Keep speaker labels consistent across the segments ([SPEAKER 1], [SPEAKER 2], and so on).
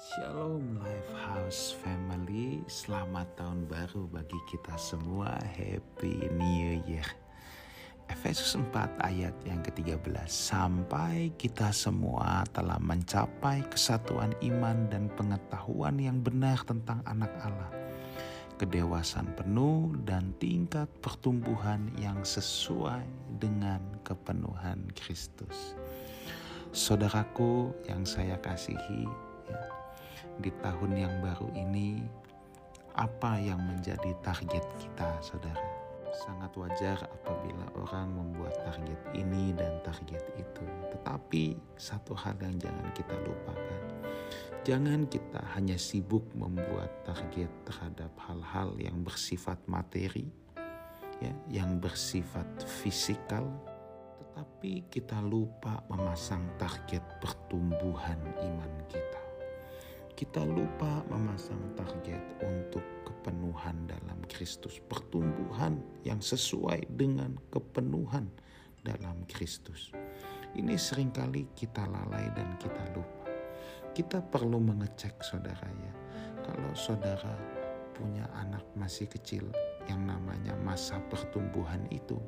[SPEAKER 1] Shalom Lifehouse Family, selamat tahun baru bagi kita semua. Happy New Year. Efesus 4 ayat yang ke-13 Sampai kita semua telah mencapai kesatuan iman dan pengetahuan yang benar tentang anak Allah Kedewasaan penuh dan tingkat pertumbuhan yang sesuai dengan kepenuhan Kristus Saudaraku yang saya kasihi ya, di tahun yang baru ini apa yang menjadi target kita saudara? Sangat wajar apabila orang membuat target ini dan target itu. Tetapi satu hal yang jangan kita lupakan. Jangan kita hanya sibuk membuat target terhadap hal-hal yang bersifat materi ya yang bersifat fisikal tetapi kita lupa memasang target pertumbuhan iman kita lupa memasang target untuk kepenuhan dalam Kristus, pertumbuhan yang sesuai dengan kepenuhan dalam Kristus. Ini sering kali kita lalai dan kita lupa. Kita perlu mengecek saudara ya. Kalau saudara punya anak masih kecil yang namanya masa pertumbuhan itu,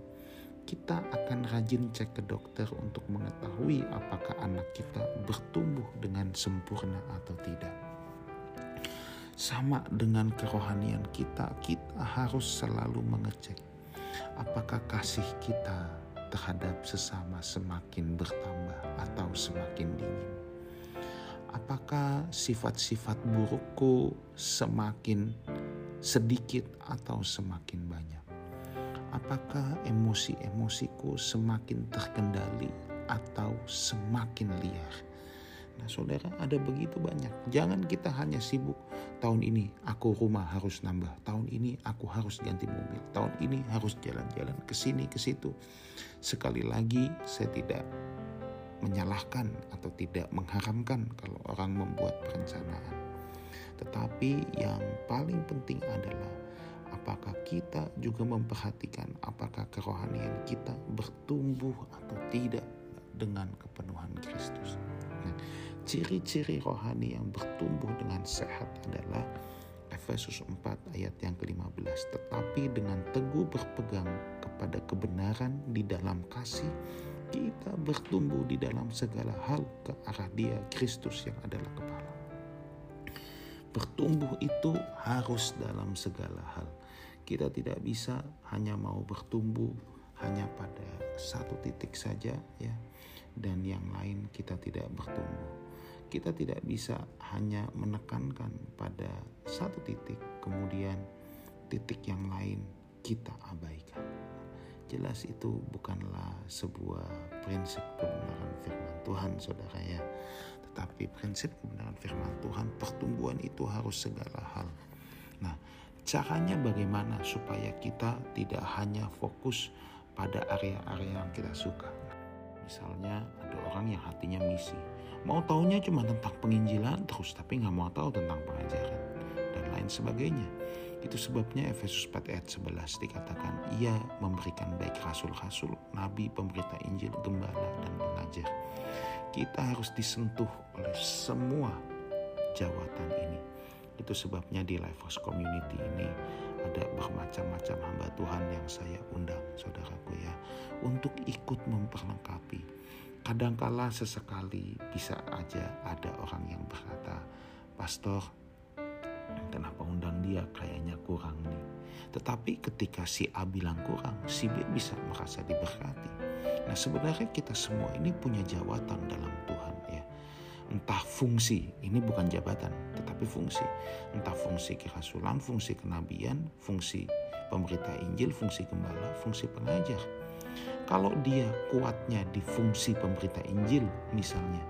[SPEAKER 1] kita akan rajin cek ke dokter untuk mengetahui apakah anak kita bertumbuh dengan sempurna atau tidak. Sama dengan kerohanian kita, kita harus selalu mengecek apakah kasih kita terhadap sesama semakin bertambah atau semakin dingin. Apakah sifat-sifat burukku semakin sedikit atau semakin banyak? Apakah emosi-emosiku semakin terkendali atau semakin liar? Saudara, ada begitu banyak. Jangan kita hanya sibuk. Tahun ini aku rumah harus nambah. Tahun ini aku harus ganti mobil. Tahun ini harus jalan-jalan ke sini ke situ. Sekali lagi, saya tidak menyalahkan atau tidak mengharamkan kalau orang membuat perencanaan. Tetapi yang paling penting adalah apakah kita juga memperhatikan apakah kerohanian kita bertumbuh atau tidak dengan kepenuhan Kristus. Ciri-ciri rohani yang bertumbuh dengan sehat adalah Efesus 4 ayat yang ke-15. Tetapi dengan teguh berpegang kepada kebenaran di dalam kasih, kita bertumbuh di dalam segala hal ke arah dia, Kristus yang adalah kepala. Bertumbuh itu harus dalam segala hal. Kita tidak bisa hanya mau bertumbuh hanya pada satu titik saja ya dan yang lain kita tidak bertumbuh. Kita tidak bisa hanya menekankan pada satu titik, kemudian titik yang lain kita abaikan. Jelas itu bukanlah sebuah prinsip kebenaran firman Tuhan, saudara ya. Tetapi prinsip kebenaran firman Tuhan, pertumbuhan itu harus segala hal. Nah, caranya bagaimana supaya kita tidak hanya fokus pada area-area yang kita suka. Misalnya ada orang yang hatinya misi. Mau taunya cuma tentang penginjilan terus tapi nggak mau tahu tentang pengajaran dan lain sebagainya. Itu sebabnya Efesus 4 ayat 11 dikatakan ia memberikan baik rasul-rasul, nabi, pemberita Injil, gembala, dan pengajar. Kita harus disentuh oleh semua jawatan ini. Itu sebabnya di Lifehouse Community ini ada bermacam-macam hamba Tuhan yang saya undang, saudaraku ya, untuk ikut memperlengkapi. Kadangkala sesekali bisa aja ada orang yang berkata, Pastor, kenapa undang dia kayaknya kurang nih. Tetapi ketika si A bilang kurang, si B bisa merasa diberkati. Nah sebenarnya kita semua ini punya jawatan dalam Tuhan ya entah fungsi, ini bukan jabatan, tetapi fungsi. Entah fungsi kerasulan, fungsi kenabian, fungsi pemberita Injil, fungsi gembala, fungsi pengajar. Kalau dia kuatnya di fungsi pemberita Injil misalnya,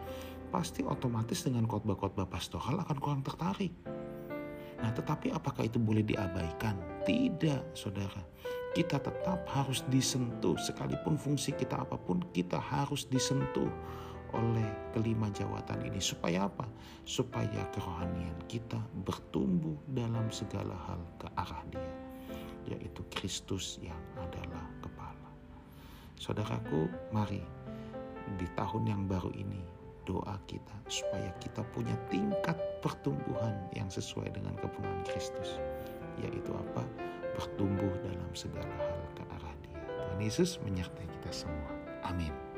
[SPEAKER 1] pasti otomatis dengan khotbah-khotbah pastoral akan kurang tertarik. Nah, tetapi apakah itu boleh diabaikan? Tidak, saudara. Kita tetap harus disentuh, sekalipun fungsi kita apa pun, kita harus disentuh oleh kelima jawatan ini supaya apa? Supaya kerohanian kita bertumbuh dalam segala hal ke arah Dia, yaitu Kristus yang adalah kepala. Saudaraku, mari di tahun yang baru ini doa kita supaya kita punya tingkat pertumbuhan yang sesuai dengan kepenuhan Kristus. Yaitu apa? Bertumbuh dalam segala hal ke arah dia. Tuhan Yesus menyertai kita semua. Amin.